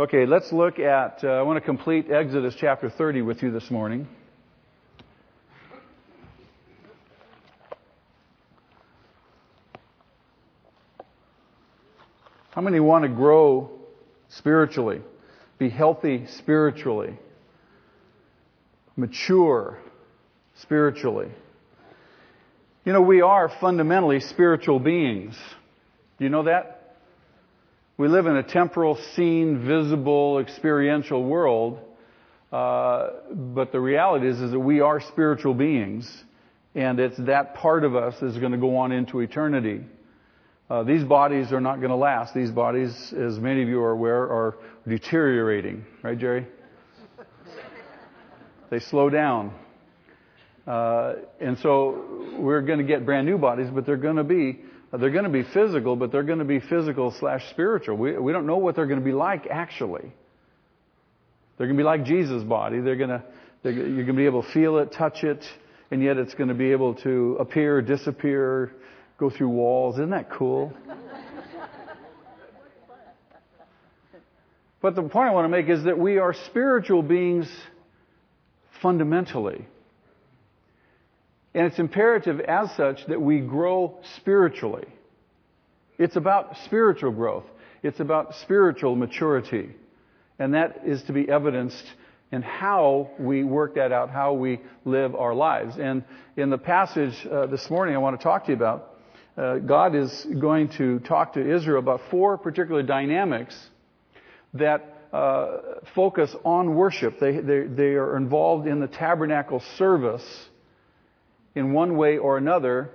Okay, let's look at, uh, I want to complete Exodus chapter 30 with you this morning. How many want to grow spiritually? Be healthy spiritually? Mature spiritually? You know, we are fundamentally spiritual beings. Do you know that? We live in a temporal, seen, visible, experiential world. Uh, but the reality is, is that we are spiritual beings, and it's that part of us that's going to go on into eternity. Uh, these bodies are not going to last. These bodies, as many of you are aware, are deteriorating. Right, Jerry? They slow down. Uh, and so we're going to get brand new bodies, but they're going to be they're going to be physical, but they're going to be physical slash spiritual. We, we don't know what they're going to be like actually. They're going to be like Jesus' body. They're going to, they're, you're going to be able to feel it, touch it, and yet it's going to be able to appear, disappear, go through walls. Isn't that cool? but the point I want to make is that we are spiritual beings fundamentally. And it's imperative as such that we grow spiritually. It's about spiritual growth. It's about spiritual maturity. And that is to be evidenced in how we work that out, how we live our lives. And in the passage uh, this morning I want to talk to you about, uh, God is going to talk to Israel about four particular dynamics that uh, focus on worship. They, they, they are involved in the tabernacle service in one way or another.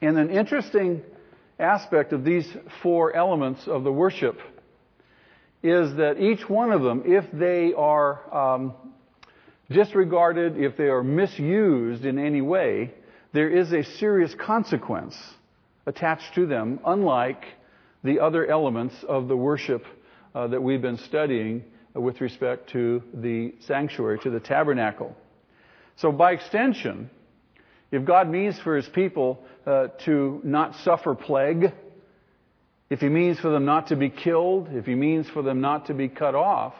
And an interesting aspect of these four elements of the worship is that each one of them, if they are um, disregarded, if they are misused in any way, there is a serious consequence attached to them, unlike the other elements of the worship uh, that we've been studying with respect to the sanctuary, to the tabernacle. So by extension, if God means for His people uh, to not suffer plague, if He means for them not to be killed, if He means for them not to be cut off,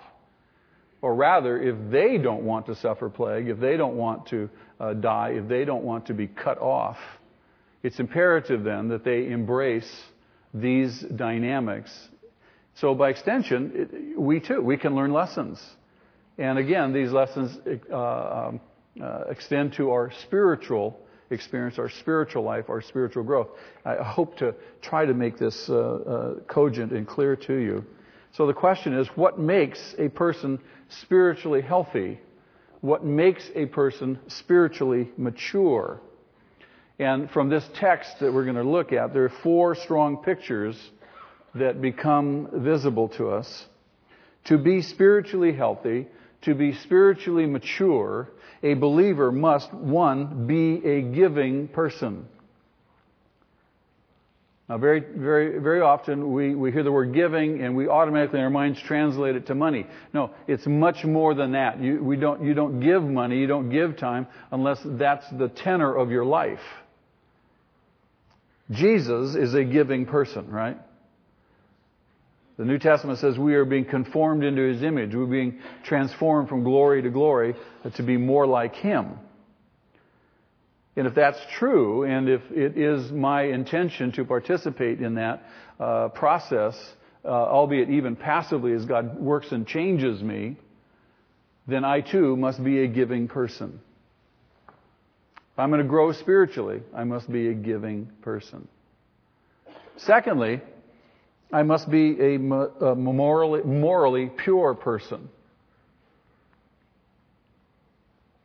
or rather, if they don't want to suffer plague, if they don't want to uh, die, if they don't want to be cut off, it's imperative then that they embrace these dynamics. So by extension, it, we too, we can learn lessons. And again, these lessons uh, um, uh, extend to our spiritual experience, our spiritual life, our spiritual growth. I hope to try to make this uh, uh, cogent and clear to you. So the question is, what makes a person spiritually healthy? What makes a person spiritually mature? And from this text that we're going to look at, there are four strong pictures that become visible to us. To be spiritually healthy, to be spiritually mature, a believer must, one, be a giving person. Now, very, very, very often we, we hear the word giving and we automatically in our minds translate it to money. No, it's much more than that. You, we don't, you don't give money, you don't give time unless that's the tenor of your life. Jesus is a giving person, right? The New Testament says we are being conformed into His image. We're being transformed from glory to glory to be more like Him. And if that's true, and if it is my intention to participate in that uh, process, uh, albeit even passively as God works and changes me, then I too must be a giving person. If I'm going to grow spiritually, I must be a giving person. Secondly, I must be a morally, morally pure person.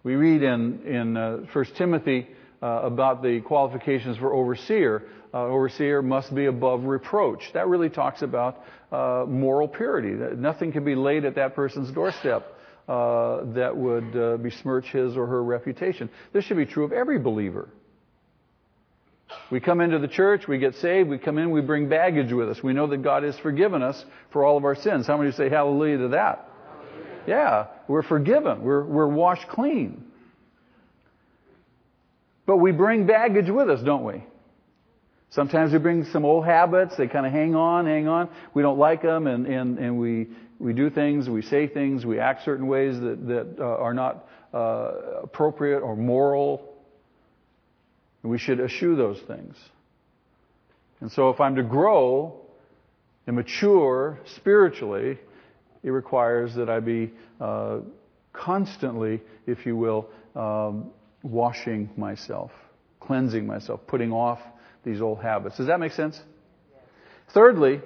We read in, in uh, 1 Timothy uh, about the qualifications for overseer. Uh, overseer must be above reproach. That really talks about uh, moral purity. That nothing can be laid at that person's doorstep uh, that would uh, besmirch his or her reputation. This should be true of every believer. We come into the church, we get saved, we come in, we bring baggage with us. We know that God has forgiven us for all of our sins. How many say hallelujah to that? Yeah, we're forgiven. We're, we're washed clean. But we bring baggage with us, don't we? Sometimes we bring some old habits. They kind of hang on, hang on. We don't like them, and, and, and we, we do things, we say things, we act certain ways that, that uh, are not uh, appropriate or moral. We should eschew those things. And so if I'm to grow and mature spiritually, it requires that I be uh, constantly, if you will, um, washing myself, cleansing myself, putting off these old habits. Does that make sense? Thirdly,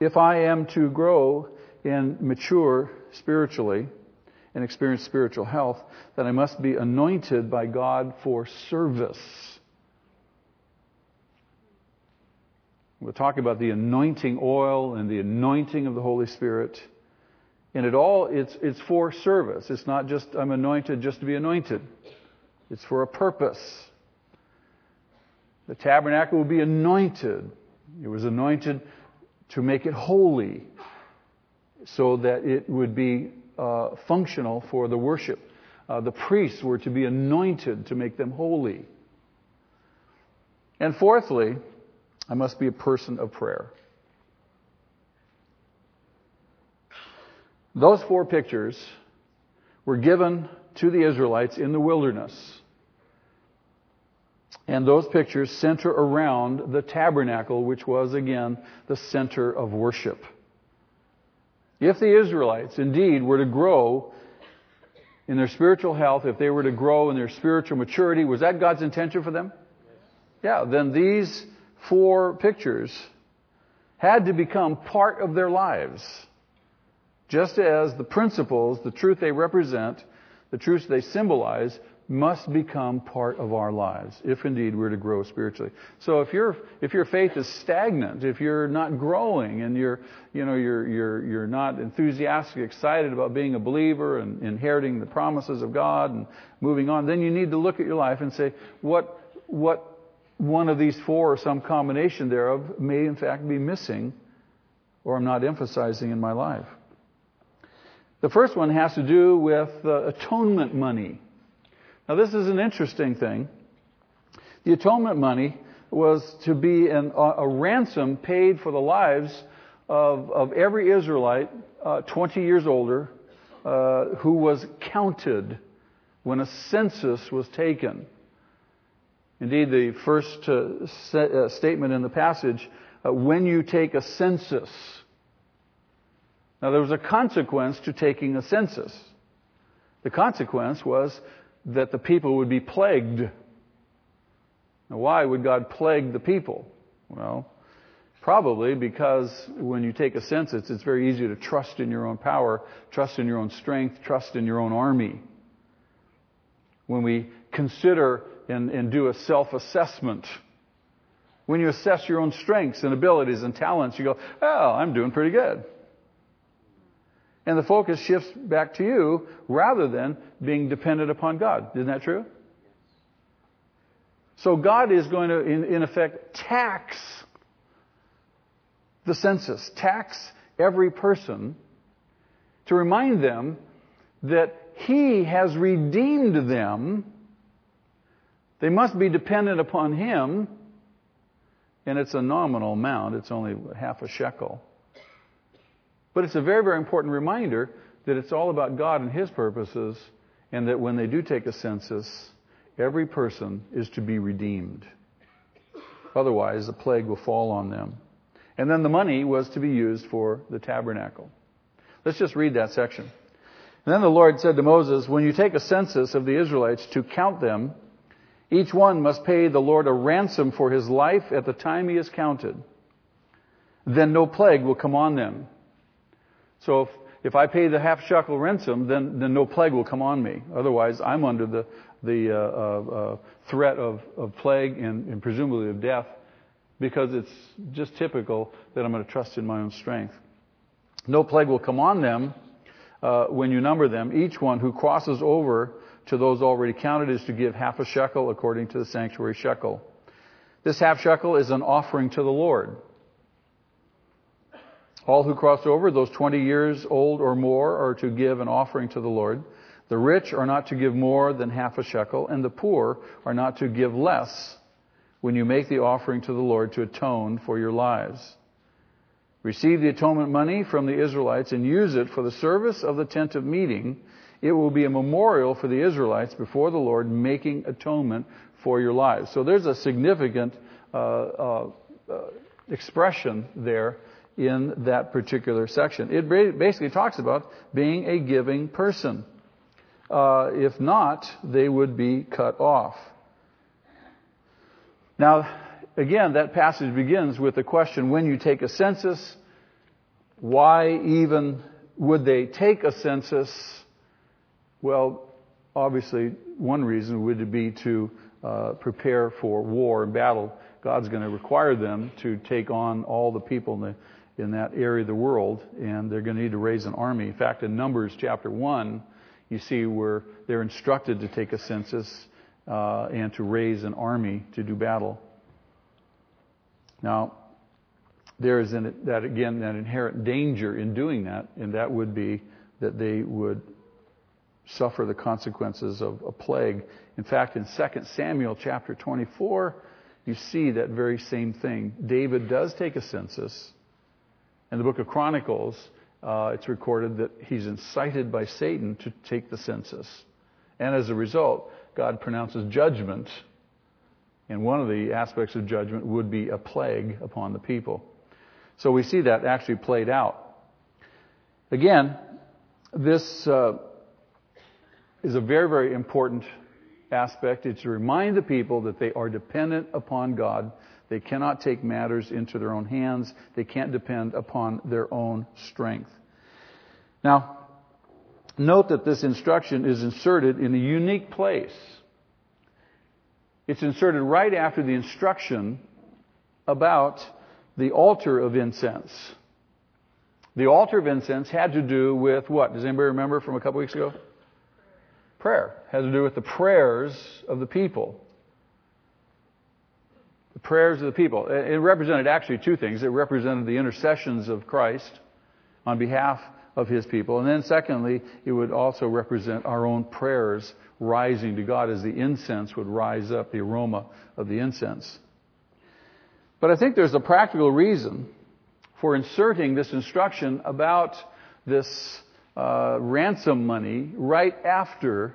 if I am to grow and mature spiritually and experience spiritual health, that I must be anointed by God for service. We'll talk about the anointing oil and the anointing of the Holy Spirit. And it all, it's, it's for service. It's not just, I'm anointed just to be anointed. It's for a purpose. The tabernacle would be anointed. It was anointed to make it holy so that it would be uh, functional for the worship. Uh, the priests were to be anointed to make them holy. And fourthly, I must be a person of prayer. Those four pictures were given to the Israelites in the wilderness. And those pictures center around the tabernacle, which was again the center of worship. If the Israelites indeed were to grow in their spiritual health, if they were to grow in their spiritual maturity, was that God's intention for them? Yeah, then these four pictures had to become part of their lives. Just as the principles, the truth they represent, the truths they symbolize, must become part of our lives, if indeed we're to grow spiritually. So if your if your faith is stagnant, if you're not growing and you're you know you're you're you're not enthusiastic, excited about being a believer and inheriting the promises of God and moving on, then you need to look at your life and say, what what one of these four or some combination thereof may in fact be missing or I'm not emphasizing in my life. The first one has to do with uh, atonement money. Now, this is an interesting thing. The atonement money was to be an, a ransom paid for the lives of, of every Israelite uh, 20 years older uh, who was counted when a census was taken. Indeed, the first uh, uh statement in the passage, uh, when you take a census. Now, there was a consequence to taking a census. The consequence was that the people would be plagued. Now, why would God plague the people? Well, probably because when you take a census, it's very easy to trust in your own power, trust in your own strength, trust in your own army. When we consider and, and do a self assessment, when you assess your own strengths and abilities and talents, you go, oh, I'm doing pretty good and the focus shifts back to you rather than being dependent upon God. Isn't that true? So God is going to, in, in effect, tax the census, tax every person to remind them that He has redeemed them. They must be dependent upon Him, and it's a nominal amount. It's only half a shekel. But it's a very, very important reminder that it's all about God and His purposes, and that when they do take a census, every person is to be redeemed. Otherwise, the plague will fall on them. And then the money was to be used for the tabernacle. Let's just read that section. And then the Lord said to Moses, When you take a census of the Israelites to count them, each one must pay the Lord a ransom for his life at the time he is counted. Then no plague will come on them. So if, if I pay the half shekel ransom, then, then no plague will come on me. Otherwise, I'm under the, the uh, uh, uh, threat of, of plague and, and presumably of death because it's just typical that I'm going to trust in my own strength. No plague will come on them uh, when you number them. Each one who crosses over to those already counted is to give half a shekel according to the sanctuary shekel. This half shekel is an offering to the Lord. All who cross over, those 20 years old or more, are to give an offering to the Lord. The rich are not to give more than half a shekel, and the poor are not to give less when you make the offering to the Lord to atone for your lives. Receive the atonement money from the Israelites and use it for the service of the tent of meeting. It will be a memorial for the Israelites before the Lord making atonement for your lives. So there's a significant uh, uh, uh, expression there in that particular section. It basically talks about being a giving person. Uh, if not, they would be cut off. Now, again, that passage begins with the question when you take a census, why even would they take a census? Well, obviously, one reason would be to uh, prepare for war and battle. God's going to require them to take on all the people in, the, in that area of the world, and they're going to need to raise an army. In fact, in Numbers chapter 1, you see where they're instructed to take a census uh, and to raise an army to do battle. Now, there is an, that again that inherent danger in doing that, and that would be that they would suffer the consequences of a plague. In fact, in 2 Samuel chapter 24, you see that very same thing. David does take a census. In the book of Chronicles, uh, it's recorded that he's incited by Satan to take the census. And as a result, God pronounces judgment. And one of the aspects of judgment would be a plague upon the people. So we see that actually played out. Again, this uh, is a very, very important aspect. It's to remind the people that they are dependent upon God they cannot take matters into their own hands. They can't depend upon their own strength. Now, note that this instruction is inserted in a unique place. It's inserted right after the instruction about the altar of incense. The altar of incense had to do with what? Does anybody remember from a couple weeks ago? Prayer. Had to do with the prayers of the people prayers of the people. It represented actually two things. It represented the intercessions of Christ on behalf of his people. And then secondly, it would also represent our own prayers rising to God as the incense would rise up, the aroma of the incense. But I think there's a practical reason for inserting this instruction about this uh, ransom money right after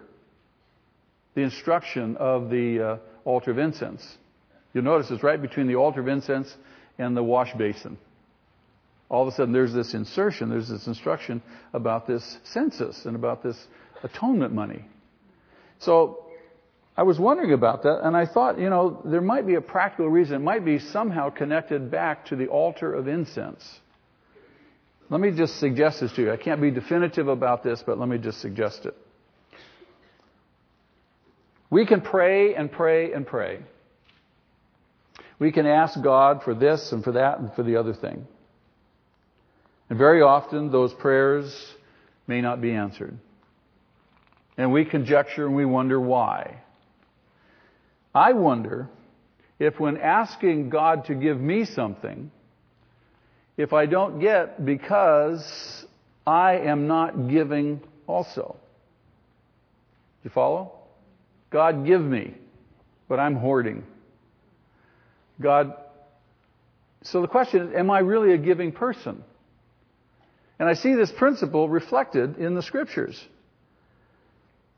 the instruction of the uh, altar of incense. You'll notice it's right between the altar of incense and the wash basin. All of a sudden, there's this insertion, there's this instruction about this census and about this atonement money. So, I was wondering about that, and I thought, you know, there might be a practical reason. It might be somehow connected back to the altar of incense. Let me just suggest this to you. I can't be definitive about this, but let me just suggest it. We can pray and pray and pray. We can ask God for this and for that and for the other thing. And very often those prayers may not be answered. And we conjecture and we wonder why. I wonder if when asking God to give me something, if I don't get because I am not giving also. You follow? God give me, but I'm hoarding. God, so the question is, am I really a giving person? And I see this principle reflected in the scriptures.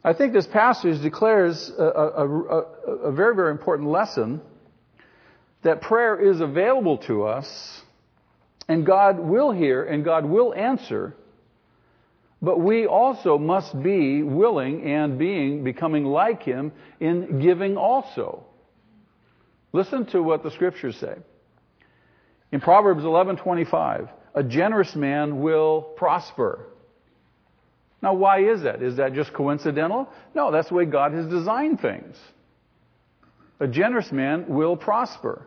I think this passage declares a, a, a, a, very, very important lesson that prayer is available to us and God will hear and God will answer, but we also must be willing and being, becoming like Him in giving also. Listen to what the scriptures say. In Proverbs 11:25, a generous man will prosper. Now, why is that? Is that just coincidental? No, that's the way God has designed things. A generous man will prosper.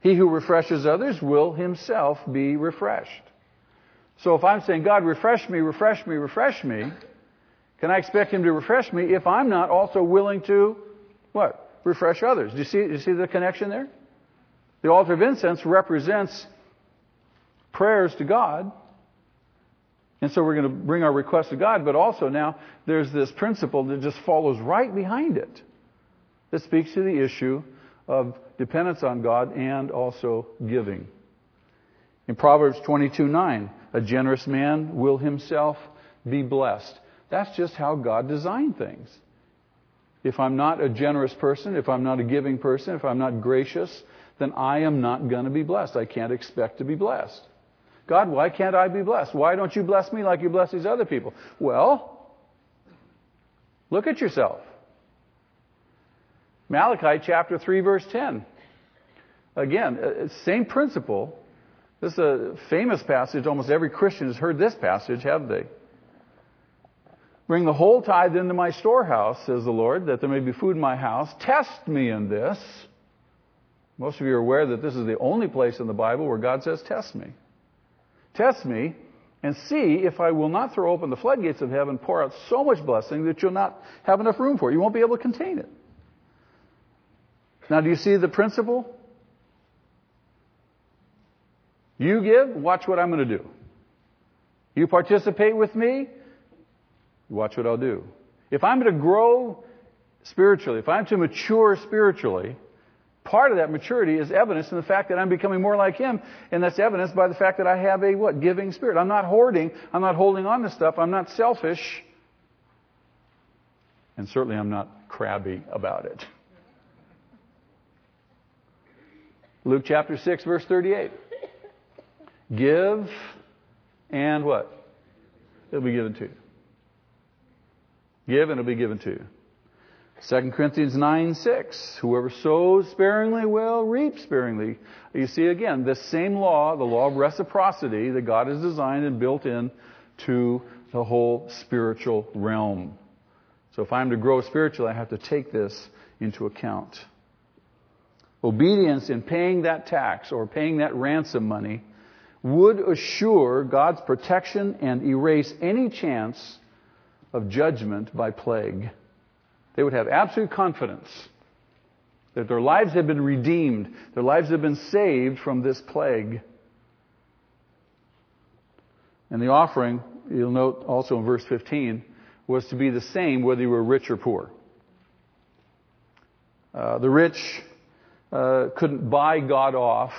He who refreshes others will himself be refreshed. So if I'm saying, God, refresh me, refresh me, refresh me, can I expect him to refresh me if I'm not also willing to, what? Refresh others. Do you see, do you see the connection there? The altar of incense represents prayers to God. And so we're going to bring our request to God, but also now there's this principle that just follows right behind it that speaks to the issue of dependence on God and also giving. In Proverbs 22 9, a generous man will himself be blessed. That's just how God designed things. If I'm not a generous person, if I'm not a giving person, if I'm not gracious, then I am not going to be blessed. I can't expect to be blessed. God, why can't I be blessed? Why don't you bless me like you bless these other people? Well, look at yourself. Malachi chapter 3 verse 10. Again, uh, same principle. This is a famous passage. Almost every Christian has heard this passage, have they? Bring the whole tithe into my storehouse, says the Lord, that there may be food in my house. Test me in this. Most of you are aware that this is the only place in the Bible where God says, Test me. Test me and see if I will not throw open the floodgates of heaven, pour out so much blessing that you'll not have enough room for it. You won't be able to contain it. Now, do you see the principle? You give, watch what I'm going to do. You participate with me, watch what I'll do. If I'm to grow spiritually, if I'm to mature spiritually, part of that maturity is evidence in the fact that I'm becoming more like Him, and that's evidenced by the fact that I have a what? Giving spirit. I'm not hoarding. I'm not holding on to stuff. I'm not selfish. And certainly I'm not crabby about it. Luke chapter 6, verse 38. Give and what? It'll be given to you. Give and it'll be given to you. 2 Corinthians 9, 6. Whoever sows sparingly will reap sparingly. You see again, the same law, the law of reciprocity that God has designed and built in to the whole spiritual realm. So if I'm to grow spiritually, I have to take this into account. Obedience in paying that tax or paying that ransom money would assure God's protection and erase any chance of judgment by plague. They would have absolute confidence that their lives had been redeemed, their lives had been saved from this plague. And the offering, you'll note also in verse 15, was to be the same whether you were rich or poor. Uh, the rich uh, couldn't buy God off,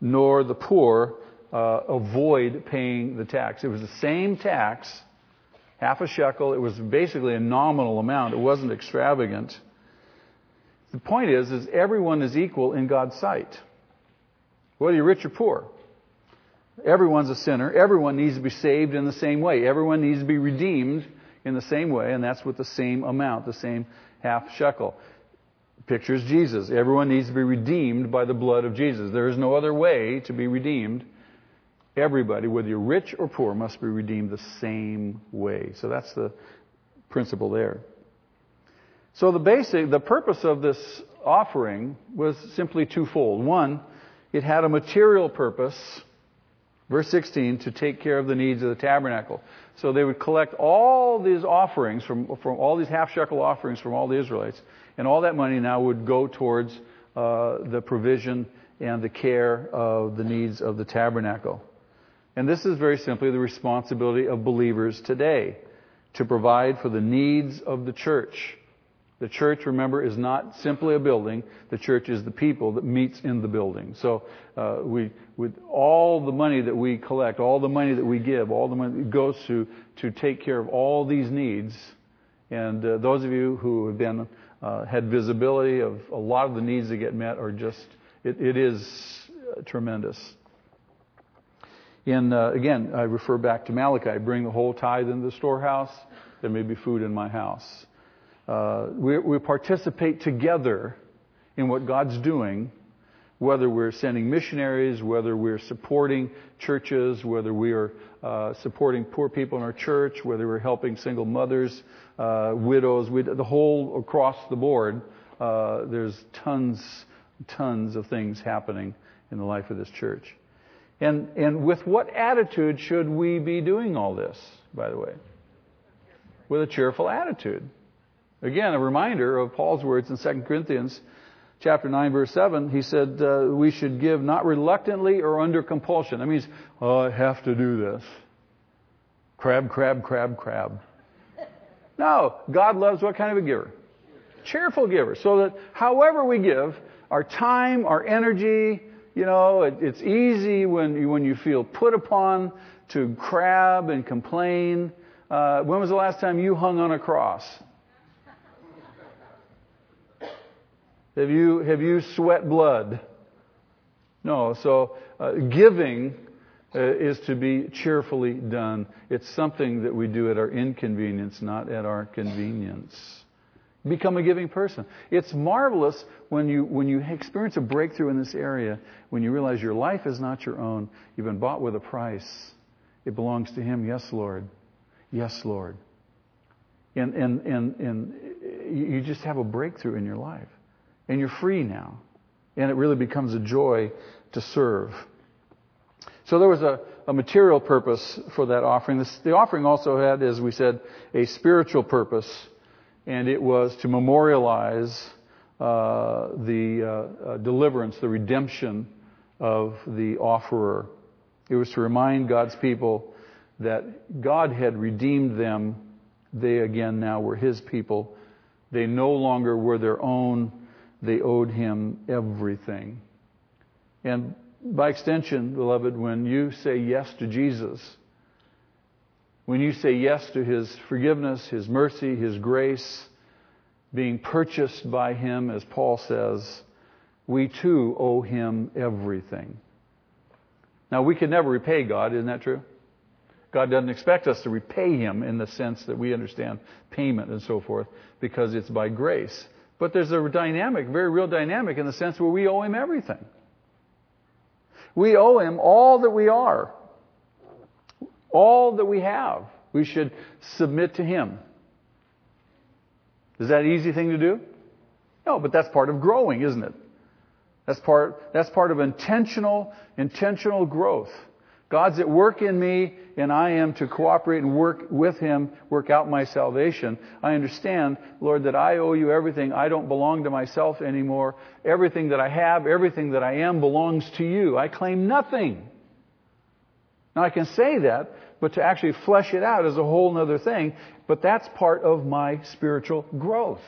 nor the poor uh, avoid paying the tax. It was the same tax, half a shekel. It was basically a nominal amount. It wasn't extravagant. The point is, is everyone is equal in God's sight, whether you're rich or poor. Everyone's a sinner. Everyone needs to be saved in the same way. Everyone needs to be redeemed in the same way, and that's with the same amount, the same half shekel pictures Jesus. Everyone needs to be redeemed by the blood of Jesus. There is no other way to be redeemed. Everybody, whether you're rich or poor, must be redeemed the same way. So that's the principle there. So the basic, the purpose of this offering was simply twofold. One, it had a material purpose. Verse 16, to take care of the needs of the tabernacle. So they would collect all these offerings from, from all these half shekel offerings from all the Israelites and all that money now would go towards uh, the provision and the care of the needs of the tabernacle. And this is very simply the responsibility of believers today to provide for the needs of the church. The church, remember, is not simply a building. The church is the people that meets in the building. So uh, we, with all the money that we collect, all the money that we give, all the money that goes to to take care of all these needs. And uh, those of you who have been uh, had visibility of a lot of the needs that get met are just, it, it is uh, tremendous. In, uh, again, I refer back to Malachi, bring the whole tithe into the storehouse, there may be food in my house. Uh, we, we participate together in what God's doing whether we're sending missionaries, whether we're supporting churches, whether we are uh, supporting poor people in our church, whether we're helping single mothers, uh, widows, the whole across the board, uh, there's tons, tons of things happening in the life of this church. And, and with what attitude should we be doing all this, by the way? With a cheerful attitude. Again, a reminder of Paul's words in 2 Corinthians chapter 9, verse 7, he said uh, we should give not reluctantly or under compulsion. That means, oh, I have to do this. Crab, crab, crab, crab. No, God loves what kind of a giver? Cheerful giver. So that however we give, our time, our energy, you know, it, it's easy when you, when you feel put upon to crab and complain. Uh, when was the last time you hung on a cross? Have you, have you sweat blood? No. So uh, giving uh, is to be cheerfully done. It's something that we do at our inconvenience, not at our convenience. Become a giving person. It's marvelous when you, when you experience a breakthrough in this area, when you realize your life is not your own. You've been bought with a price. It belongs to Him. Yes, Lord. Yes, Lord. And, and, and, and you just have a breakthrough in your life. And you're free now. And it really becomes a joy to serve. So there was a, a material purpose for that offering. The offering also had, as we said, a spiritual purpose, and it was to memorialize uh, the uh, uh, deliverance, the redemption of the offerer. It was to remind God's people that God had redeemed them. They again now were His people. They no longer were their own. They owed Him everything. And by extension, beloved, when you say yes to Jesus, when you say yes to His forgiveness, His mercy, His grace, being purchased by Him, as Paul says, we too owe Him everything. Now, we can never repay God, isn't that true? God doesn't expect us to repay Him in the sense that we understand payment and so forth, because it's by grace. But there's a dynamic, very real dynamic in the sense where we owe Him everything. We owe Him all that we are, all that we have. We should submit to Him. Is that an easy thing to do? No, but that's part of growing, isn't it? That's part, that's part of intentional, intentional growth. God's at work in me, and I am to cooperate and work with Him, work out my salvation. I understand, Lord, that I owe you everything. I don't belong to myself anymore. Everything that I have, everything that I am belongs to you. I claim nothing. Now I can say that, but to actually flesh it out is a whole other thing. But that's part of my spiritual growth.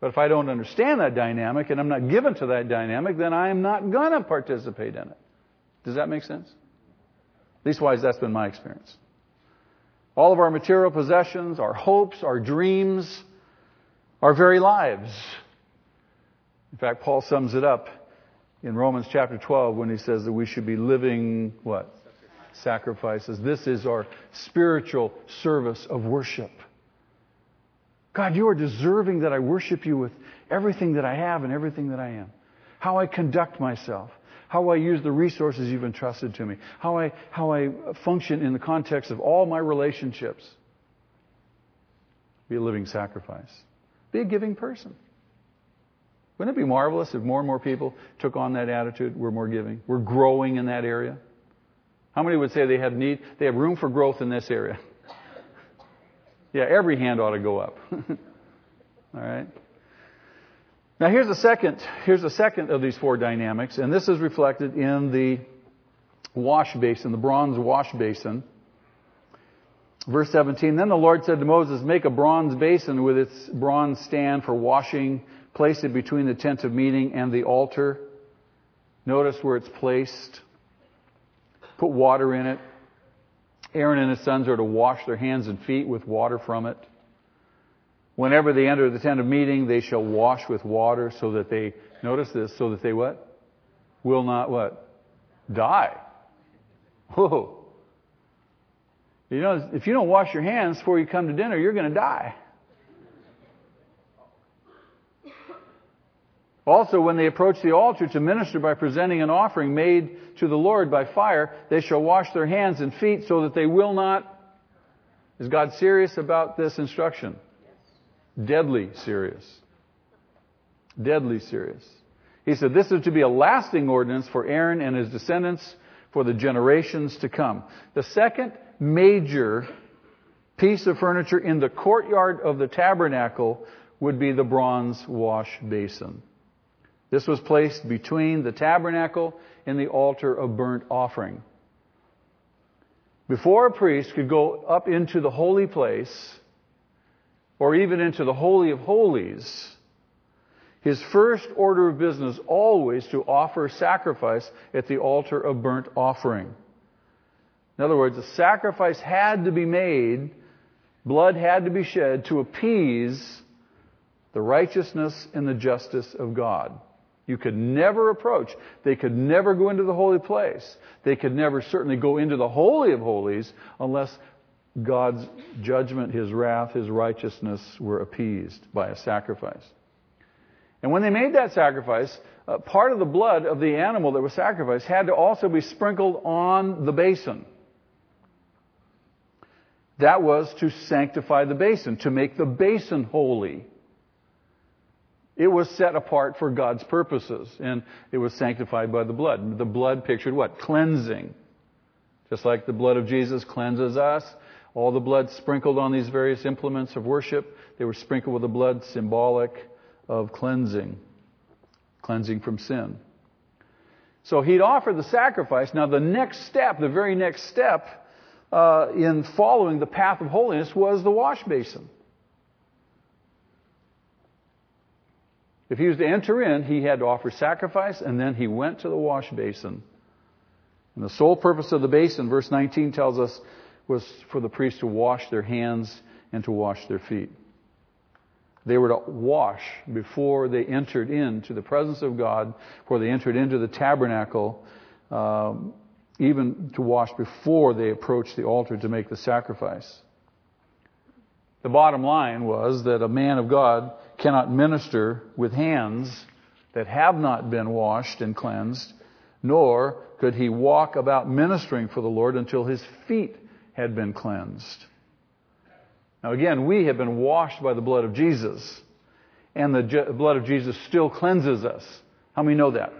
But if I don't understand that dynamic and I'm not given to that dynamic, then I am not going to participate in it. Does that make sense? Leastwise, that's been my experience. All of our material possessions, our hopes, our dreams, our very lives. In fact, Paul sums it up in Romans chapter 12 when he says that we should be living what? Sacrifices. This is our spiritual service of worship. God, you are deserving that I worship you with everything that I have and everything that I am. How I conduct myself how I use the resources you've entrusted to me, how I, how I function in the context of all my relationships. Be a living sacrifice. Be a giving person. Wouldn't it be marvelous if more and more people took on that attitude? We're more giving. We're growing in that area. How many would say they have need? They have room for growth in this area. yeah, every hand ought to go up. All right. Now here's the second, here's the second of these four dynamics, and this is reflected in the wash basin, the bronze wash basin. Verse 17, then the Lord said to Moses, make a bronze basin with its bronze stand for washing, place it between the tent of meeting and the altar. Notice where it's placed. Put water in it. Aaron and his sons are to wash their hands and feet with water from it. Whenever they enter the tent of meeting, they shall wash with water so that they, notice this, so that they what? Will not what? Die. Whoa. You know, if you don't wash your hands before you come to dinner, you're going to die. Also, when they approach the altar to minister by presenting an offering made to the Lord by fire, they shall wash their hands and feet so that they will not. Is God serious about this instruction? Deadly serious. Deadly serious. He said, This is to be a lasting ordinance for Aaron and his descendants for the generations to come. The second major piece of furniture in the courtyard of the tabernacle would be the bronze wash basin. This was placed between the tabernacle and the altar of burnt offering. Before a priest could go up into the holy place, or even into the Holy of Holies, His first order of business always to offer sacrifice at the altar of burnt offering. In other words, a sacrifice had to be made, blood had to be shed to appease the righteousness and the justice of God. You could never approach. They could never go into the holy place. They could never certainly go into the Holy of Holies unless God's judgment, His wrath, His righteousness were appeased by a sacrifice. And when they made that sacrifice, uh, part of the blood of the animal that was sacrificed had to also be sprinkled on the basin. That was to sanctify the basin, to make the basin holy. It was set apart for God's purposes, and it was sanctified by the blood. The blood pictured what? Cleansing. Just like the blood of Jesus cleanses us, all the blood sprinkled on these various implements of worship, they were sprinkled with the blood symbolic of cleansing, cleansing from sin. So he'd offer the sacrifice. Now, the next step, the very next step uh, in following the path of holiness was the wash basin. If he was to enter in, he had to offer sacrifice, and then he went to the wash basin. And the sole purpose of the basin, verse 19 tells us, was for the priests to wash their hands and to wash their feet. They were to wash before they entered into the presence of God, before they entered into the tabernacle, um, even to wash before they approached the altar to make the sacrifice. The bottom line was that a man of God cannot minister with hands that have not been washed and cleansed, nor could he walk about ministering for the Lord until his feet had been cleansed. Now, again, we have been washed by the blood of Jesus, and the blood of Jesus still cleanses us. How many know that?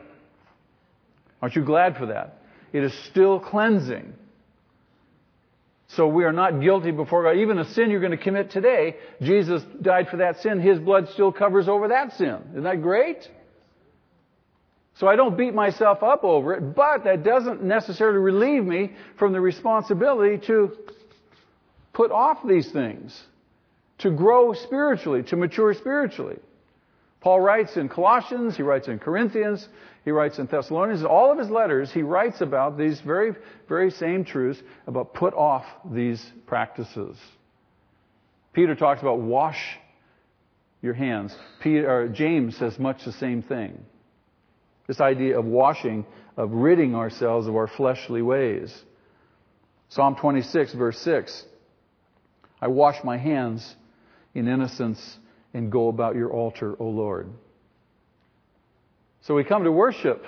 Aren't you glad for that? It is still cleansing. So we are not guilty before God. Even a sin you're going to commit today, Jesus died for that sin. His blood still covers over that sin. Isn't that great? So I don't beat myself up over it, but that doesn't necessarily relieve me from the responsibility to put off these things, to grow spiritually, to mature spiritually. Paul writes in Colossians, he writes in Corinthians, he writes in Thessalonians, all of his letters, he writes about these very, very same truths about put off these practices. Peter talks about wash your hands. Peter, James says much the same thing. This idea of washing, of ridding ourselves of our fleshly ways. Psalm 26, verse 6. I wash my hands in innocence and go about your altar, O Lord. So we come to worship.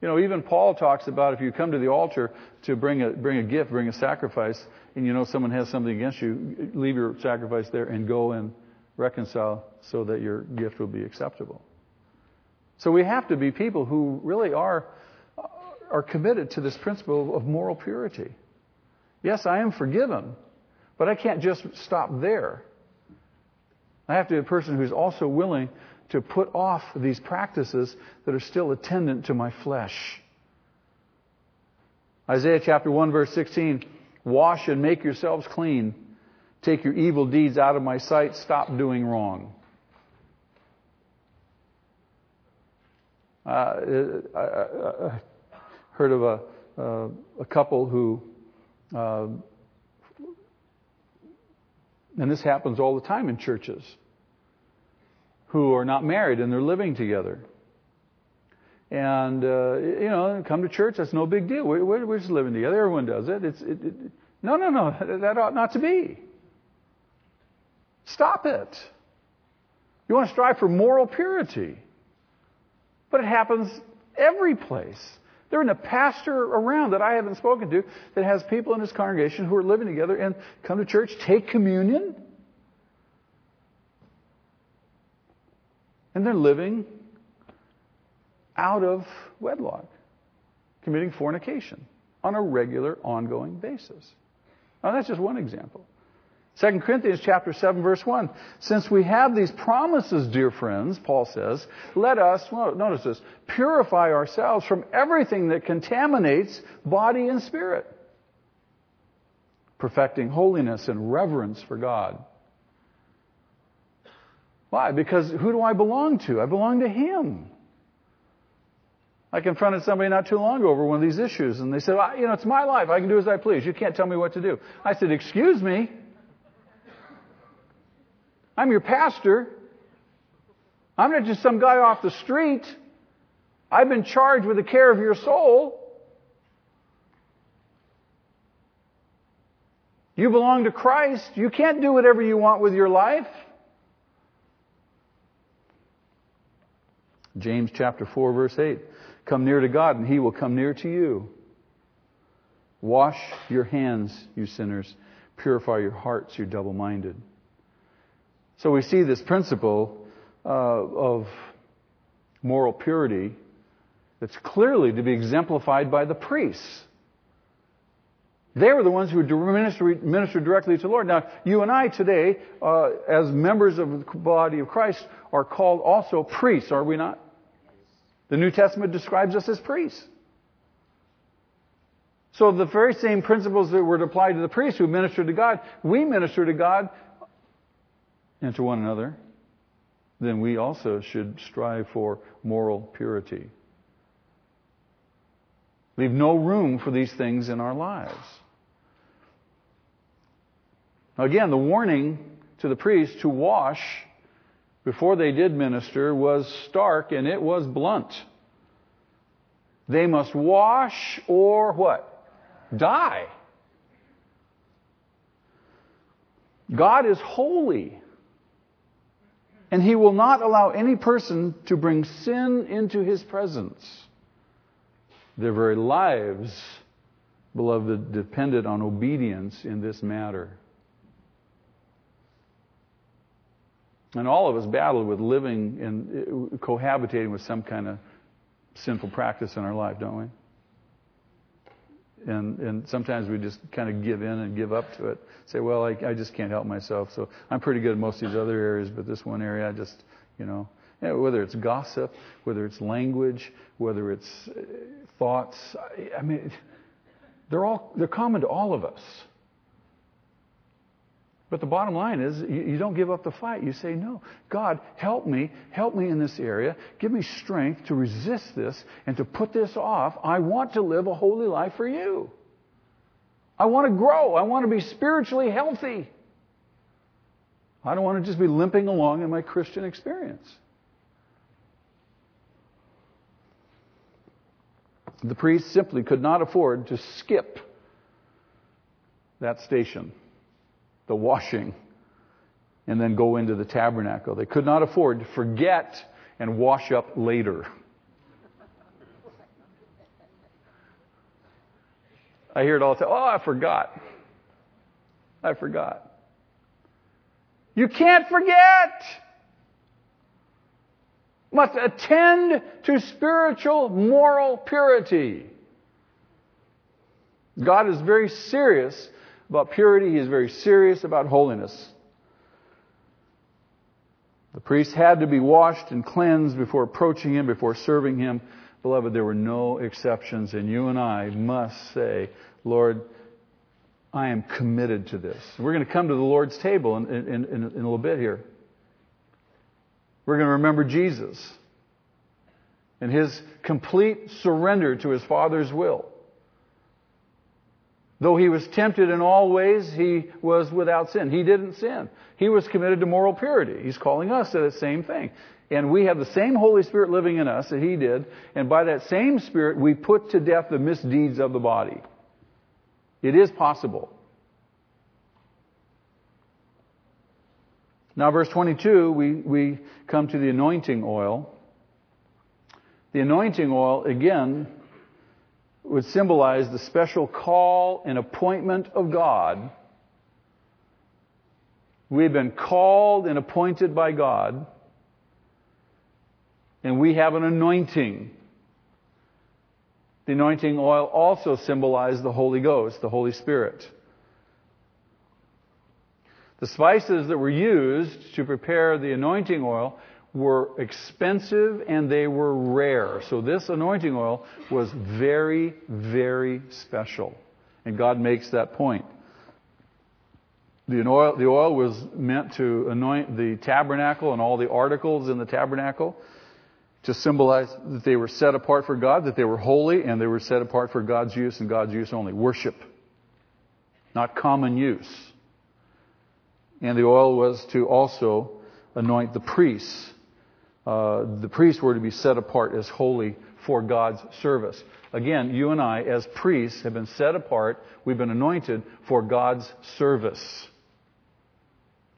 You know, even Paul talks about if you come to the altar to bring a, bring a gift, bring a sacrifice, and you know someone has something against you, leave your sacrifice there and go and reconcile so that your gift will be acceptable. So we have to be people who really are, are committed to this principle of moral purity. Yes, I am forgiven, but I can't just stop there. I have to be a person who's also willing to put off these practices that are still attendant to my flesh. Isaiah chapter 1 verse 16, wash and make yourselves clean. Take your evil deeds out of my sight. Stop doing wrong. Uh, I, I, I, heard of a, uh, a couple who uh, and this happens all the time in churches, who are not married and they're living together. And, uh, you know, come to church, that's no big deal. We're, we're, just living together. Everyone does it. It's, it, it. No, no, no. That ought not to be. Stop it. You want to strive for moral purity. But it happens every place. There isn't a pastor around that I haven't spoken to that has people in his congregation who are living together and come to church, take communion, and they're living out of wedlock, committing fornication on a regular, ongoing basis. Now, that's just one example. 2 Corinthians chapter 7 verse 1. Since we have these promises, dear friends, Paul says, let us, well, notice this, purify ourselves from everything that contaminates body and spirit, perfecting holiness and reverence for God. Why? Because who do I belong to? I belong to Him. I confronted somebody not too long ago over one of these issues, and they said, well, you know, it's my life. I can do as I please. You can't tell me what to do. I said, excuse me. I'm your pastor. I'm not just some guy off the street. I've been charged with the care of your soul. You belong to Christ. You can't do whatever you want with your life. James chapter 4 verse 8. Come near to God and He will come near to you. Wash your hands, you sinners. Purify your hearts, you double minded. So we see this principle uh, of moral purity that's clearly to be exemplified by the priests. They were the ones who would minister, minister directly to the Lord. Now, you and I today, uh, as members of the body of Christ, are called also priests, are we not? The New Testament describes us as priests. So the very same principles that were applied to the priests who ministered to God, we minister to God and to one another, then we also should strive for moral purity. Leave no room for these things in our lives. Again, the warning to the priests to wash before they did minister was stark and it was blunt. They must wash or what? Die. God is holy. And He will not allow any person to bring sin into His presence. Their very lives, beloved, depended on obedience in this matter. And all of us battle with living and cohabitating with some kind of sinful practice in our life, don't we? And, and sometimes we just kind of give in and give up to it. Say, well, I, I just can't help myself. So I'm pretty good in most of these other areas, but this one area, I just, you know, whether it's gossip, whether it's language, whether it's uh, thoughts. I mean, they're all, they're common to all of us. But the bottom line is, you, don't give up the fight. You say, No, God, help me. Help me in this area. Give me strength to resist this and to put this off. I want to live a holy life for you. I want to grow. I want to be spiritually healthy. I don't want to just be limping along in my Christian experience. The priest simply could not afford to skip that station the washing, and then go into the tabernacle. They could not afford to forget and wash up later. I hear it all the time. Oh, I forgot. I forgot. You can't forget. Must attend to spiritual moral purity. God is very serious about purity, he is very serious about holiness. The priest had to be washed and cleansed before approaching him, before serving him. Beloved, there were no exceptions, and you and I must say, Lord, I am committed to this. We're going to come to the Lord's table in, in, in, in a little bit here. We're going to remember Jesus and his complete surrender to his Father's will. Though he was tempted in all ways, he was without sin. He didn't sin. He was committed to moral purity. He's calling us to the same thing. And we have the same Holy Spirit living in us that he did. And by that same Spirit, we put to death the misdeeds of the body. It is possible. Now, verse 22, we, we come to the anointing oil. The anointing oil, again, would symbolize the special call and appointment of God. We've been called and appointed by God, and we have an anointing. The anointing oil also symbolizes the Holy Ghost, the Holy Spirit. The spices that were used to prepare the anointing oil were expensive and they were rare. So this anointing oil was very, very special. And God makes that point. The oil, the oil was meant to anoint the tabernacle and all the articles in the tabernacle to symbolize that they were set apart for God, that they were holy, and they were set apart for God's use and God's use only. Worship, not common use. And the oil was to also anoint the priests. Uh, the priests were to be set apart as holy for God's service. Again, you and I, as priests, have been set apart. We've been anointed for God's service.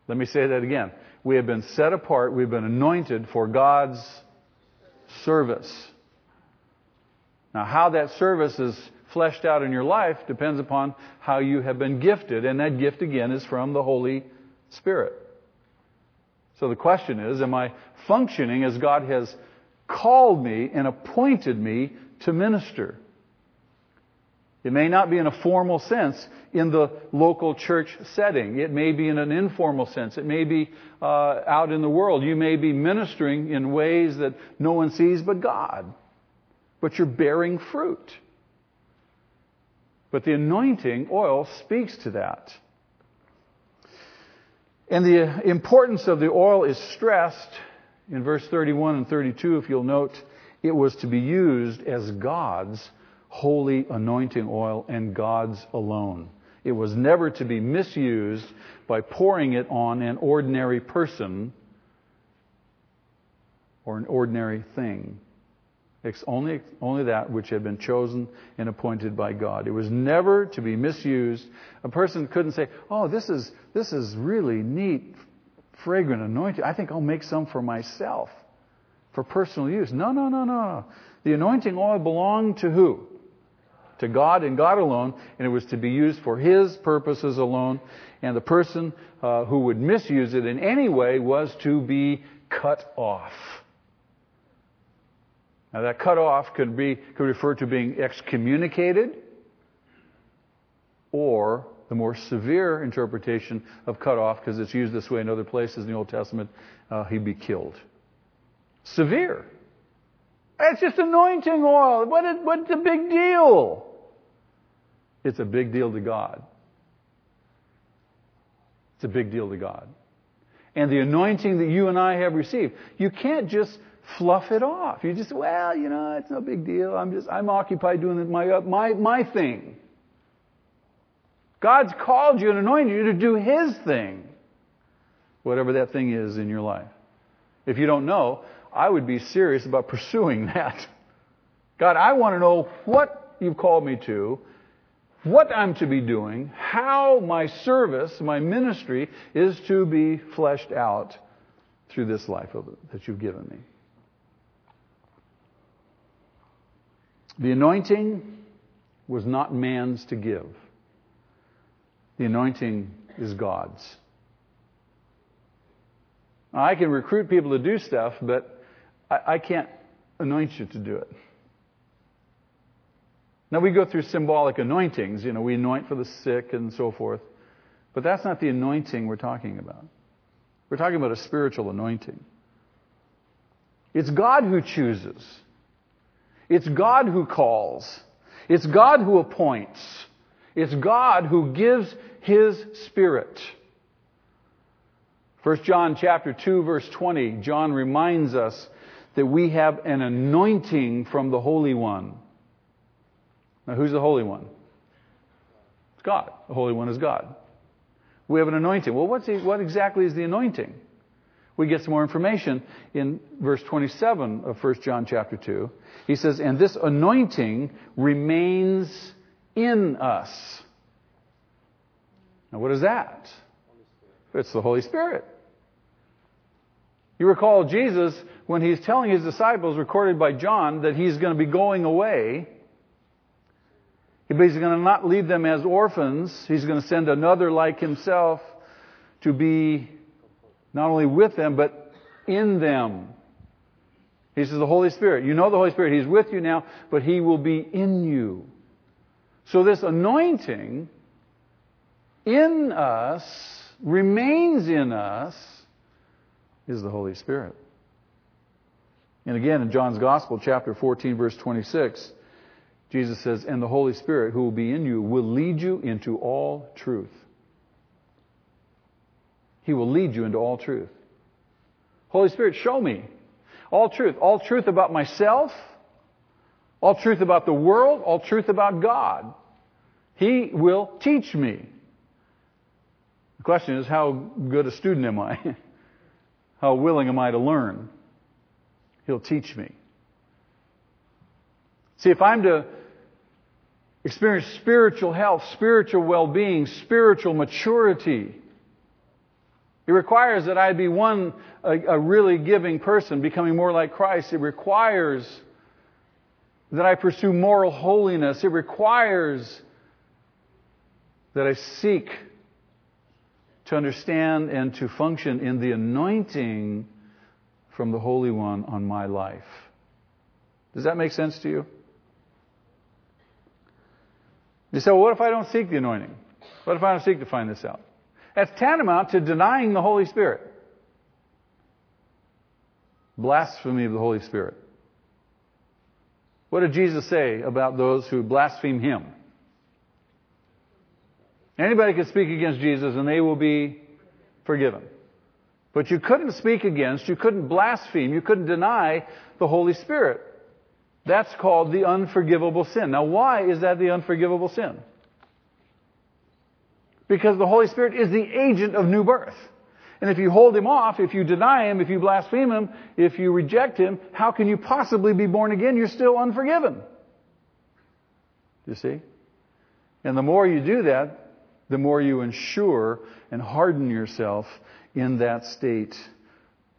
Let me say that again. We have been set apart. We've been anointed for God's service. Now, how that service is fleshed out in your life depends upon how you have been gifted, and that gift again is from the Holy Spirit. So the question is, am I functioning as God has called me and appointed me to minister? It may not be in a formal sense in the local church setting. It may be in an informal sense. It may be uh, out in the world. You may be ministering in ways that no one sees but God. But you're bearing fruit. But the anointing oil speaks to that. And the importance of the oil is stressed in verse 31 and 32, if you'll note. It was to be used as God's holy anointing oil and God's alone. It was never to be misused by pouring it on an ordinary person or an ordinary thing. It's only, only that which had been chosen and appointed by God. It was never to be misused. A person couldn't say, oh, this is, this is really neat, fragrant anointing. I think I'll make some for myself for personal use. No, no, no, no. The anointing oil belonged to who? to God and God alone, and it was to be used for His purposes alone. And the person uh, who would misuse it in any way was to be cut off. Now that cut off could be could refer to being excommunicated, or the more severe interpretation of cut off, because it's used this way in other places in the Old Testament, uh, he'd be killed. Severe. It's just anointing oil. What is, what's the big deal? It's a big deal to God. It's a big deal to God. And the anointing that you and I have received, you can't just fluff it off. You just, well, you know, it's no big deal. I'm just, I'm occupied doing my, my, my thing. God's called you and anointed you to do His thing. Whatever that thing is in your life. If you don't know, I would be serious about pursuing that. God, I want to know what you've called me to what I'm to be doing, how my service, my ministry is to be fleshed out through this life that you've given me. The anointing was not man's to give. The anointing is God's. I can recruit people to do stuff, but I, I can't anoint you to do it. Now we go through symbolic anointings, you know, we anoint for the sick and so forth. But that's not the anointing we're talking about. We're talking about a spiritual anointing. It's God who chooses. It's God who calls. It's God who appoints. It's God who gives His Spirit. 1 John chapter 2 verse 20, John reminds us that we have an anointing from the Holy One. Now, who's the Holy One? It's God. The Holy One is God. We have an anointing. Well, what's the, what exactly is the anointing? We get some more information in verse 27 of 1 John chapter 2. He says, And this anointing remains in us. Now, what is that? It's the Holy Spirit. You recall Jesus, when he's telling his disciples, recorded by John, that he's going to be going away but He's going to not leave them as orphans. He's going to send another like himself to be not only with them, but in them. He says, the Holy Spirit. You know the Holy Spirit. He's with you now, but He will be in you. So this anointing in us, remains in us, is the Holy Spirit. And again, in John's Gospel, chapter 14, verse 26, Jesus says, and the Holy Spirit who will be in you will lead you into all truth. He will lead you into all truth. Holy Spirit, show me all truth. All truth about myself, all truth about the world, all truth about God. He will teach me. The question is, how good a student am I? how willing am I to learn? He'll teach me. See, if I'm to experience spiritual health, spiritual well-being, spiritual maturity, it requires that I be one, a, a, really giving person, becoming more like Christ. It requires that I pursue moral holiness. It requires that I seek to understand and to function in the anointing from the Holy One on my life. Does that make sense to you? You say, well, what if I don't seek the anointing? What if I don't seek to find this out? That's tantamount to denying the Holy Spirit. Blasphemy of the Holy Spirit. What did Jesus say about those who blaspheme Him? Anybody can speak against Jesus and they will be forgiven. But you couldn't speak against, you couldn't blaspheme, you couldn't deny the Holy Spirit. That's called the unforgivable sin. Now why is that the unforgivable sin? Because the Holy Spirit is the agent of new birth. And if you hold Him off, if you deny Him, if you blaspheme Him, if you reject Him, how can you possibly be born again? You're still unforgiven. You see? And the more you do that, the more you ensure and harden yourself in that state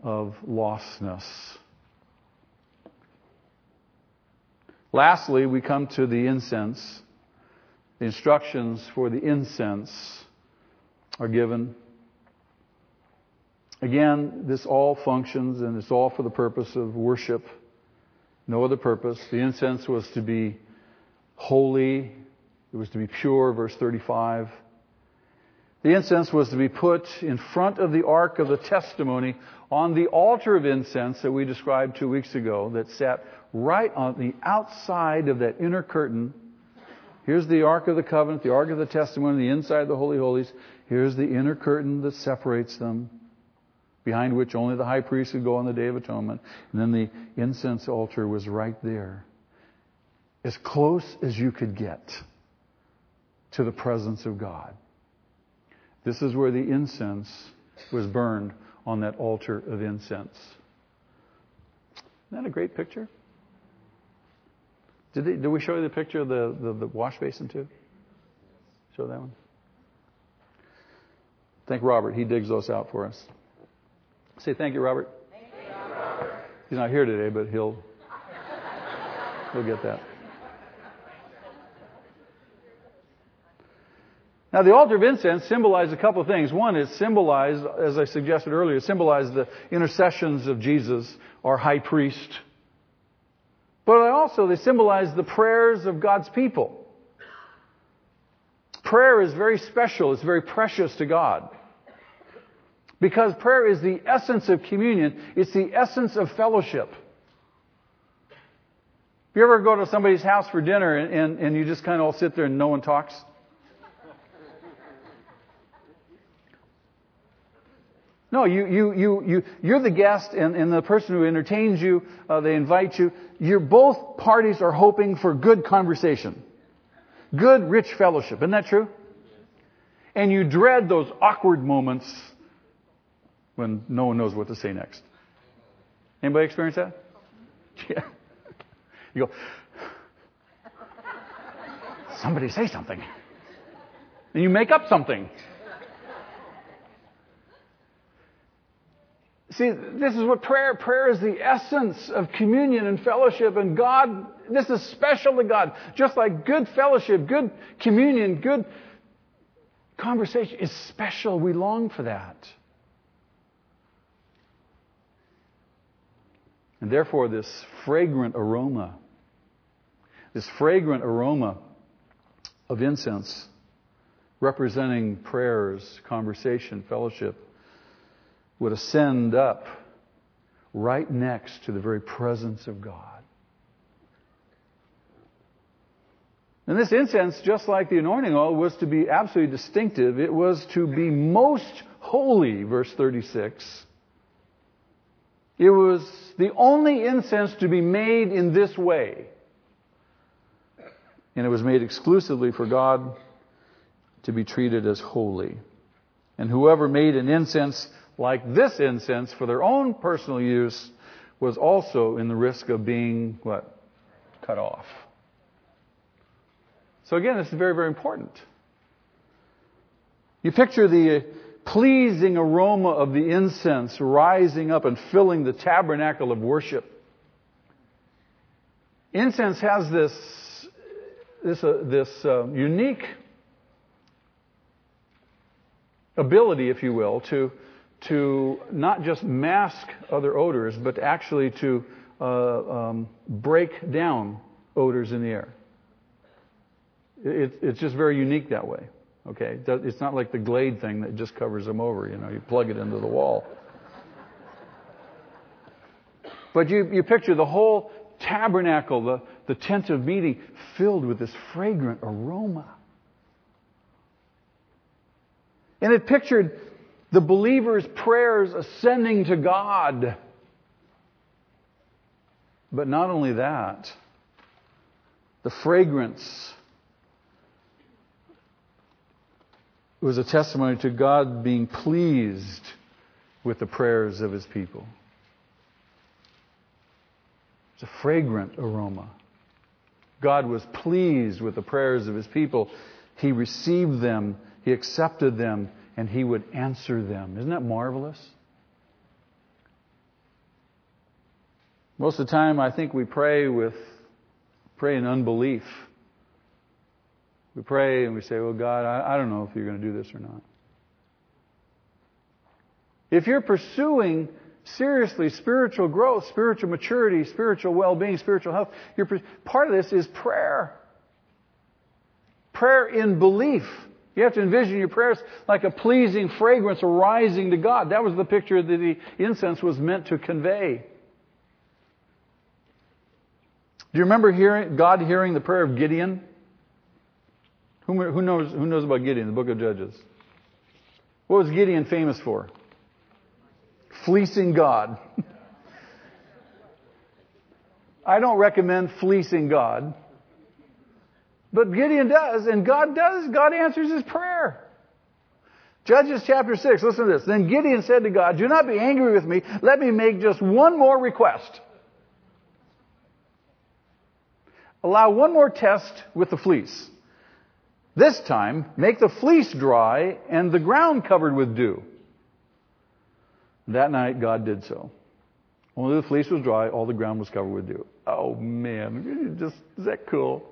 of lostness. Lastly, we come to the incense. The instructions for the incense are given. Again, this all functions and it's all for the purpose of worship. No other purpose. The incense was to be holy. It was to be pure, verse 35. The incense was to be put in front of the ark of the testimony on the altar of incense that we described two weeks ago that sat right on the outside of that inner curtain Here's the Ark of the Covenant, the Ark of the Testimony, the inside of the Holy Holies. Here's the inner curtain that separates them, behind which only the high priest could go on the Day of Atonement. And then the incense altar was right there, as close as you could get to the presence of God. This is where the incense was burned on that altar of incense. Isn't that a great picture? Did, they, did we show you the picture of the, the, the wash basin too? Show that one. Thank Robert. He digs those out for us. Say thank you, Robert. Thank you, Robert. He's not here today, but he'll he'll get that. Now, the altar of incense symbolized a couple of things. One, it symbolized, as I suggested earlier, it symbolized the intercessions of Jesus, our high priest, but also they symbolized the prayers of God's people. Prayer is very special. It's very precious to God. Because prayer is the essence of communion. It's the essence of fellowship. If You ever go to somebody's house for dinner and, and, and you just kind of all sit there and no one talks? No, you, you, you, you, you're the guest and, and the person who entertains you, uh, they invite you. You're both parties are hoping for good conversation. Good, rich fellowship. Isn't that true? And you dread those awkward moments when no one knows what to say next. Anybody experience that? Yeah. You go, somebody say something. And you make up something. See, this is what prayer, prayer is the essence of communion and fellowship and God, this is special to God. Just like good fellowship, good communion, good conversation is special. We long for that. And therefore this fragrant aroma, this fragrant aroma of incense representing prayers, conversation, fellowship, would ascend up right next to the very presence of God. And this incense, just like the anointing oil, was to be absolutely distinctive. It was to be most holy, verse 36. It was the only incense to be made in this way. And it was made exclusively for God to be treated as holy. And whoever made an incense like this incense for their own personal use was also in the risk of being what? Cut off. So again, this is very, very important. You picture the pleasing aroma of the incense rising up and filling the tabernacle of worship. Incense has this, this, uh, this uh, unique ability, if you will, to, to not just mask other odors, but actually to uh, um, break down odors in the air. It, it's just very unique that way. Okay, it's not like the Glade thing that just covers them over. You know, you plug it into the wall. But you, you picture the whole tabernacle, the, the tent of meeting, filled with this fragrant aroma. And it pictured the believer's prayers ascending to God. But not only that, the fragrance was a testimony to God being pleased with the prayers of his people. It's a fragrant aroma. God was pleased with the prayers of his people. He received them, he accepted them, and he would answer them. Isn't that marvelous? Most of the time, I think we pray with pray in unbelief. We pray and we say, Well, God, I, I don't know if you're going to do this or not. If you're pursuing seriously spiritual growth, spiritual maturity, spiritual well being, spiritual health, part of this is prayer. Prayer in belief. You have to envision your prayers like a pleasing fragrance arising to God. That was the picture that the incense was meant to convey. Do you remember hearing, God hearing the prayer of Gideon? Who, who, knows, who knows about Gideon, the book of Judges? What was Gideon famous for? Fleecing God. I don't recommend fleecing God. But Gideon does, and God does. God answers his prayer. Judges chapter 6, listen to this. Then Gideon said to God, Do not be angry with me. Let me make just one more request. Allow one more test with the fleece. This time, make the fleece dry and the ground covered with dew. That night, God did so. Only the fleece was dry, all the ground was covered with dew. Oh man, just, is that cool?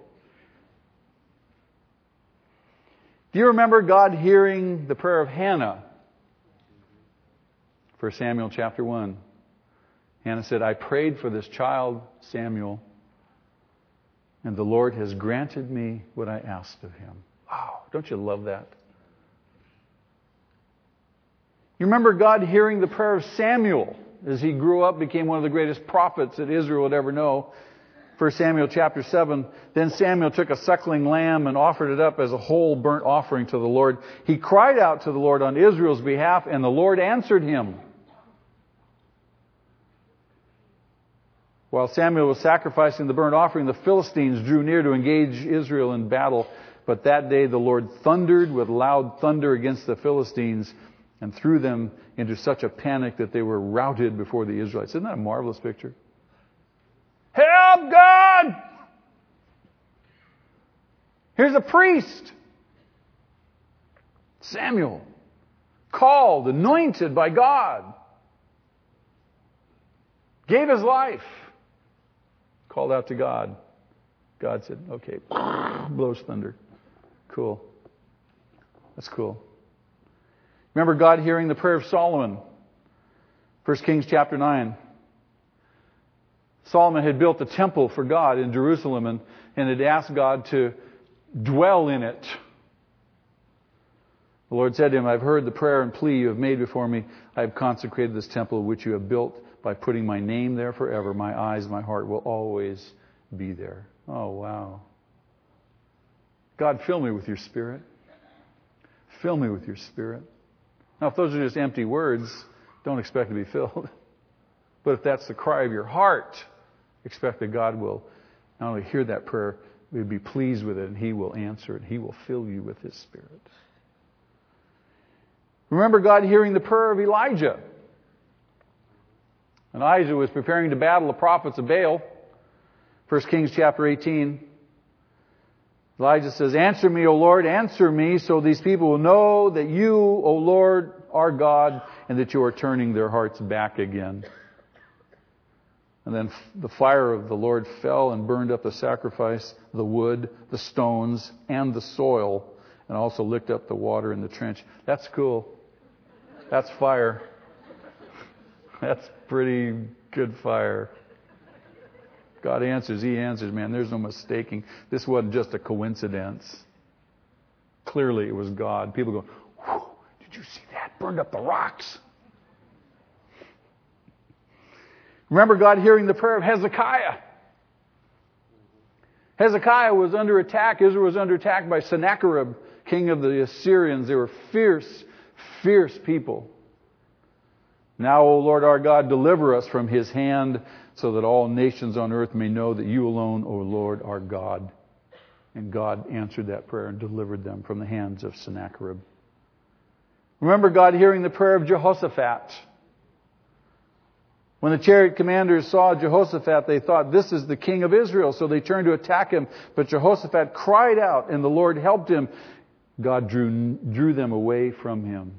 Do you remember God hearing the prayer of Hannah? For Samuel chapter 1. Hannah said, I prayed for this child, Samuel, and the Lord has granted me what I asked of him. Wow, don't you love that? You remember God hearing the prayer of Samuel as he grew up, became one of the greatest prophets that Israel would ever know. 1 Samuel chapter 7. Then Samuel took a suckling lamb and offered it up as a whole burnt offering to the Lord. He cried out to the Lord on Israel's behalf, and the Lord answered him. While Samuel was sacrificing the burnt offering, the Philistines drew near to engage Israel in battle. But that day the Lord thundered with loud thunder against the Philistines and threw them into such a panic that they were routed before the Israelites. Isn't that a marvelous picture? God! Here's a priest. Samuel, called, anointed by God, gave his life, called out to God. God said, okay, blows thunder. Cool. That's cool. Remember God hearing the prayer of Solomon. 1 Kings chapter 9. Solomon had built a temple for God in Jerusalem and, and had asked God to dwell in it. The Lord said to him, I've heard the prayer and plea you have made before me. I have consecrated this temple which you have built by putting my name there forever. My eyes, my heart will always be there. Oh, wow. God, fill me with your spirit. Fill me with your spirit. Now, if those are just empty words, don't expect to be filled. But if that's the cry of your heart, expect that God will not only hear that prayer, but be pleased with it, and He will answer it. He will fill you with His Spirit. Remember God hearing the prayer of Elijah. Elijah was preparing to battle the prophets of Baal. 1 Kings chapter 18. Elijah says, Answer me, O Lord, answer me, so these people will know that you, O Lord, are God, and that you are turning their hearts back again. And then the fire of the Lord fell and burned up the sacrifice, the wood, the stones, and the soil, and also licked up the water in the trench. That's cool. That's fire. That's pretty good fire. God answers. He answers, man. There's no mistaking. This wasn't just a coincidence. Clearly, it was God. People go, Did you see that? Burned up the rocks. Remember God hearing the prayer of Hezekiah. Hezekiah was under attack. Israel was under attack by Sennacherib, king of the Assyrians. They were fierce, fierce people. Now, O Lord our God, deliver us from his hand so that all nations on earth may know that you alone, O Lord, are God. And God answered that prayer and delivered them from the hands of Sennacherib. Remember God hearing the prayer of Jehoshaphat. When the chariot commanders saw Jehoshaphat, they thought, this is the king of Israel. So they turned to attack him. But Jehoshaphat cried out, and the Lord helped him. God drew, drew them away from him.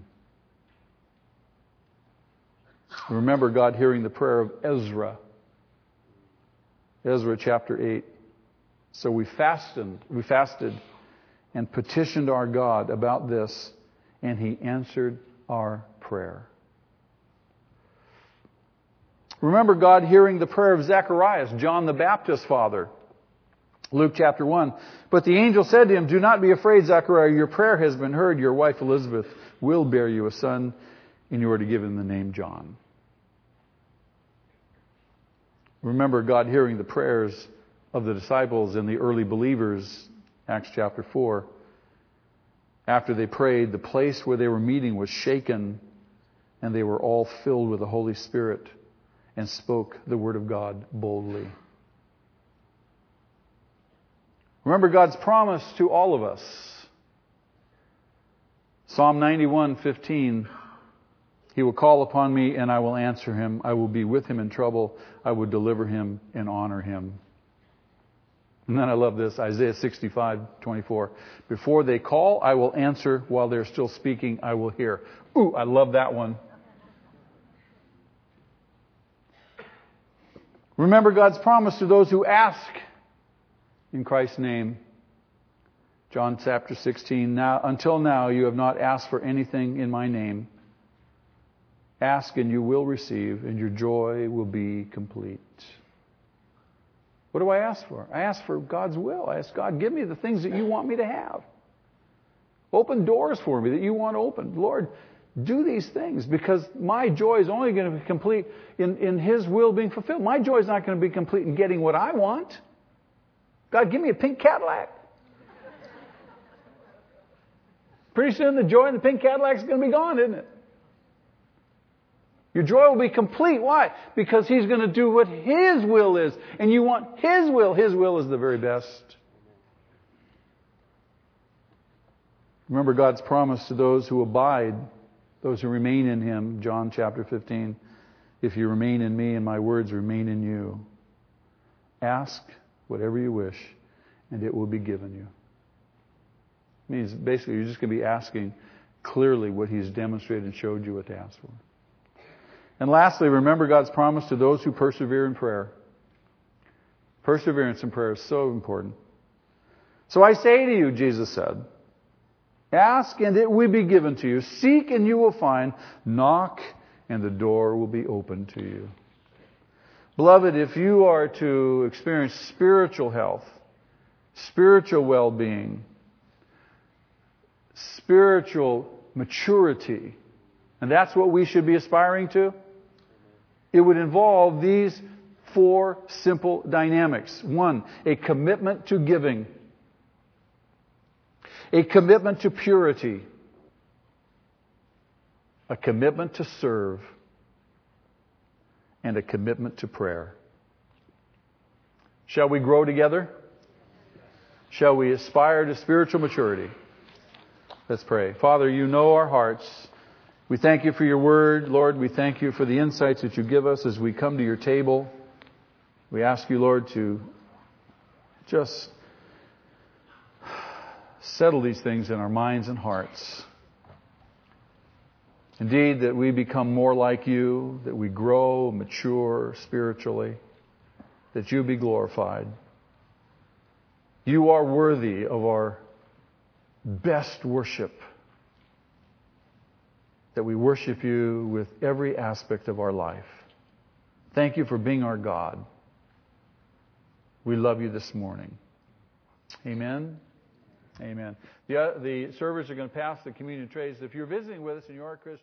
Remember God hearing the prayer of Ezra. Ezra chapter 8. So we fasted, we fasted and petitioned our God about this, and he answered our prayer. Remember God hearing the prayer of Zacharias, John the Baptist's father. Luke chapter 1. But the angel said to him, Do not be afraid, Zachariah. Your prayer has been heard. Your wife Elizabeth will bear you a son, and you are to give him the name John. Remember God hearing the prayers of the disciples and the early believers, Acts chapter 4. After they prayed, the place where they were meeting was shaken, and they were all filled with the Holy Spirit and spoke the word of God boldly. Remember God's promise to all of us. Psalm 91:15 He will call upon me and I will answer him. I will be with him in trouble. I will deliver him and honor him. And then I love this Isaiah 65:24. Before they call, I will answer. While they're still speaking, I will hear. Ooh, I love that one. Remember God's promise to those who ask in Christ's name. John chapter 16. Now, until now, you have not asked for anything in my name. Ask and you will receive, and your joy will be complete. What do I ask for? I ask for God's will. I ask God, give me the things that you want me to have. Open doors for me that you want open. Lord, do these things because my joy is only going to be complete in, in His will being fulfilled. My joy is not going to be complete in getting what I want. God, give me a pink Cadillac. Pretty soon the joy in the pink Cadillac is going to be gone, isn't it? Your joy will be complete. Why? Because He's going to do what His will is. And you want His will. His will is the very best. Remember God's promise to those who abide those who remain in him, John chapter 15, if you remain in me and my words remain in you, ask whatever you wish and it will be given you. It means basically you're just going to be asking clearly what he's demonstrated and showed you what to ask for. And lastly, remember God's promise to those who persevere in prayer. Perseverance in prayer is so important. So I say to you, Jesus said, Ask and it will be given to you. Seek and you will find. Knock and the door will be opened to you. Beloved, if you are to experience spiritual health, spiritual well-being, spiritual maturity, and that's what we should be aspiring to, it would involve these four simple dynamics. One, a commitment to giving. A commitment to purity, a commitment to serve, and a commitment to prayer. Shall we grow together? Shall we aspire to spiritual maturity? Let's pray. Father, you know our hearts. We thank you for your word. Lord, we thank you for the insights that you give us as we come to your table. We ask you, Lord, to just settle these things in our minds and hearts. Indeed, that we become more like you, that we grow, mature spiritually, that you be glorified. You are worthy of our best worship. That we worship you with every aspect of our life. Thank you for being our God. We love you this morning. Amen. Amen. The, uh, the servers are going to pass the communion trays. If you're visiting with us and you are a Christian,